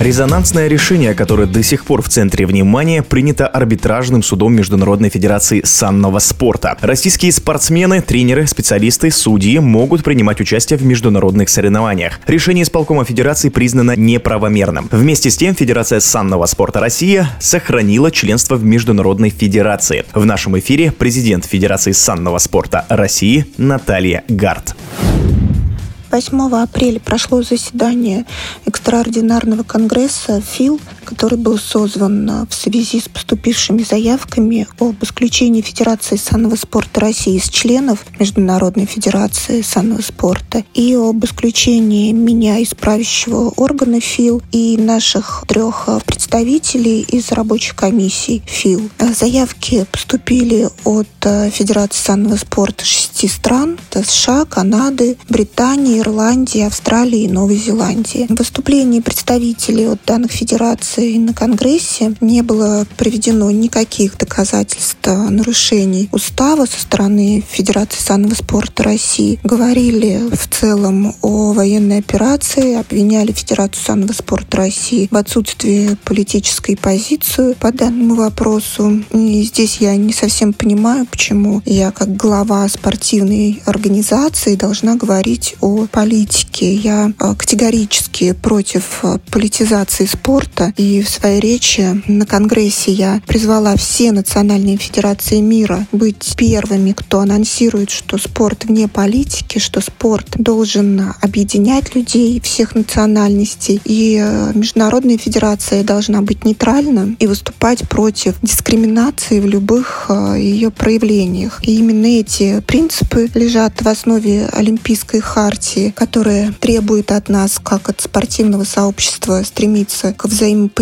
Резонансное решение, которое до сих пор в центре внимания, принято арбитражным судом Международной Федерации санного спорта. Российские спортсмены, тренеры, специалисты, судьи могут принимать участие в международных соревнованиях. Решение исполкома Федерации признано неправомерным. Вместе с тем, Федерация санного спорта России сохранила членство в Международной Федерации. В нашем эфире президент Федерации санного спорта России Наталья Гарт. 8 апреля прошло заседание экстраординарного конгресса ФИЛ, который был созван в связи с поступившими заявками об исключении Федерации санного спорта России из членов Международной Федерации санного спорта и об исключении меня из правящего органа ФИЛ и наших трех представителей из рабочей комиссии ФИЛ. Заявки поступили от Федерации санного спорта шести стран. США, Канады, Британии, Ирландии, Австралии и Новой Зеландии. В выступлении представителей от данных федераций на Конгрессе не было приведено никаких доказательств нарушений устава со стороны Федерации санного спорта России. Говорили в целом о военной операции, обвиняли Федерацию санного спорта России в отсутствии политической позиции по данному вопросу. И здесь я не совсем понимаю, почему я как глава спортивной организации должна говорить о политики. Я а, категорически против а, политизации спорта. И в своей речи на Конгрессе я призвала все национальные федерации мира быть первыми, кто анонсирует, что спорт вне политики, что спорт должен объединять людей всех национальностей. И а, Международная федерация должна быть нейтральна и выступать против дискриминации в любых ее проявлениях. И именно эти принципы лежат в основе Олимпийской хартии которое требует от нас, как от спортивного сообщества, стремиться к взаимопониманию,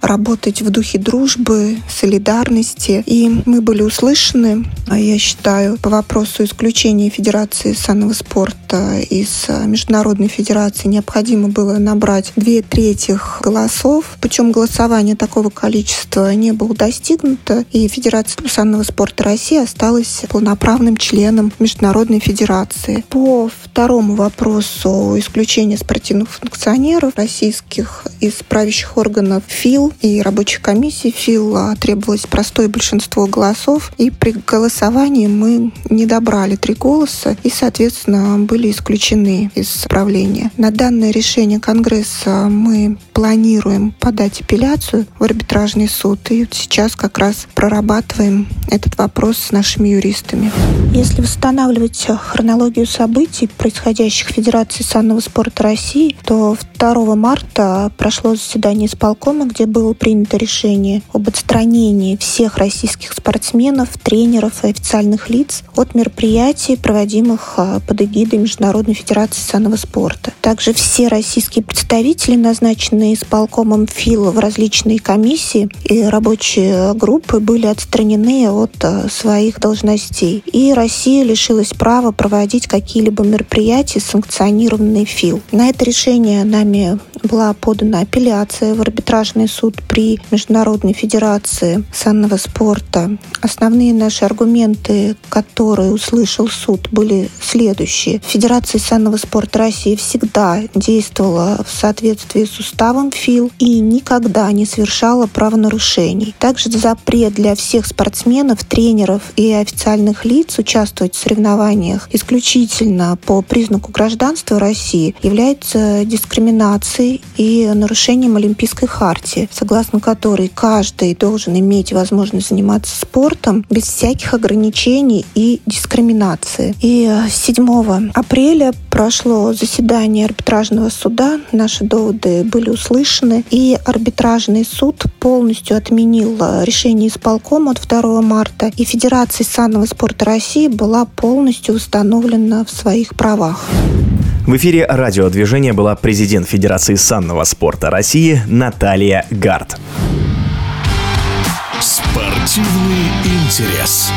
работать в духе дружбы, солидарности. И мы были услышаны, а я считаю, по вопросу исключения Федерации санного спорта из Международной Федерации необходимо было набрать две трети голосов. Причем голосование такого количества не было достигнуто, и Федерация санного спорта России осталась полноправным членом Международной Федерации. По второму вопросу исключения спортивных функционеров российских из правящих органов ФИЛ и рабочей комиссии ФИЛ а, требовалось простое большинство голосов, и при голосовании мы не добрали три голоса и, соответственно, были исключены из правления. На данное решение Конгресса мы планируем подать апелляцию в арбитражный суд, и сейчас как раз прорабатываем этот вопрос с нашими юристами. Если восстанавливать хронологию событий, происходящих руководящих Федерации санного спорта России, то 2 марта прошло заседание исполкома, где было принято решение об отстранении всех российских спортсменов, тренеров и официальных лиц от мероприятий, проводимых а, под эгидой Международной Федерации санного спорта. Также все российские представители, назначенные исполкомом ФИЛ в различные комиссии и рабочие группы, были отстранены от а, своих должностей. И Россия лишилась права проводить какие-либо мероприятия полностью санкционированный ФИЛ. На это решение нами была подана апелляция в арбитражный суд при Международной Федерации санного спорта. Основные наши аргументы, которые услышал суд, были следующие. Федерация санного спорта России всегда действовала в соответствии с уставом ФИЛ и никогда не совершала правонарушений. Также запрет для всех спортсменов, тренеров и официальных лиц участвовать в соревнованиях исключительно по признаку гражданства России является дискриминацией и нарушением Олимпийской хартии, согласно которой каждый должен иметь возможность заниматься спортом без всяких ограничений и дискриминации. И 7 апреля прошло заседание арбитражного суда, наши доводы были услышаны, и арбитражный суд полностью отменил решение исполкома от 2 марта, и Федерация санного спорта России была полностью установлена в своих правах. В эфире радиодвижения была президент Федерации санного спорта России Наталья Гард. Спортивный интерес.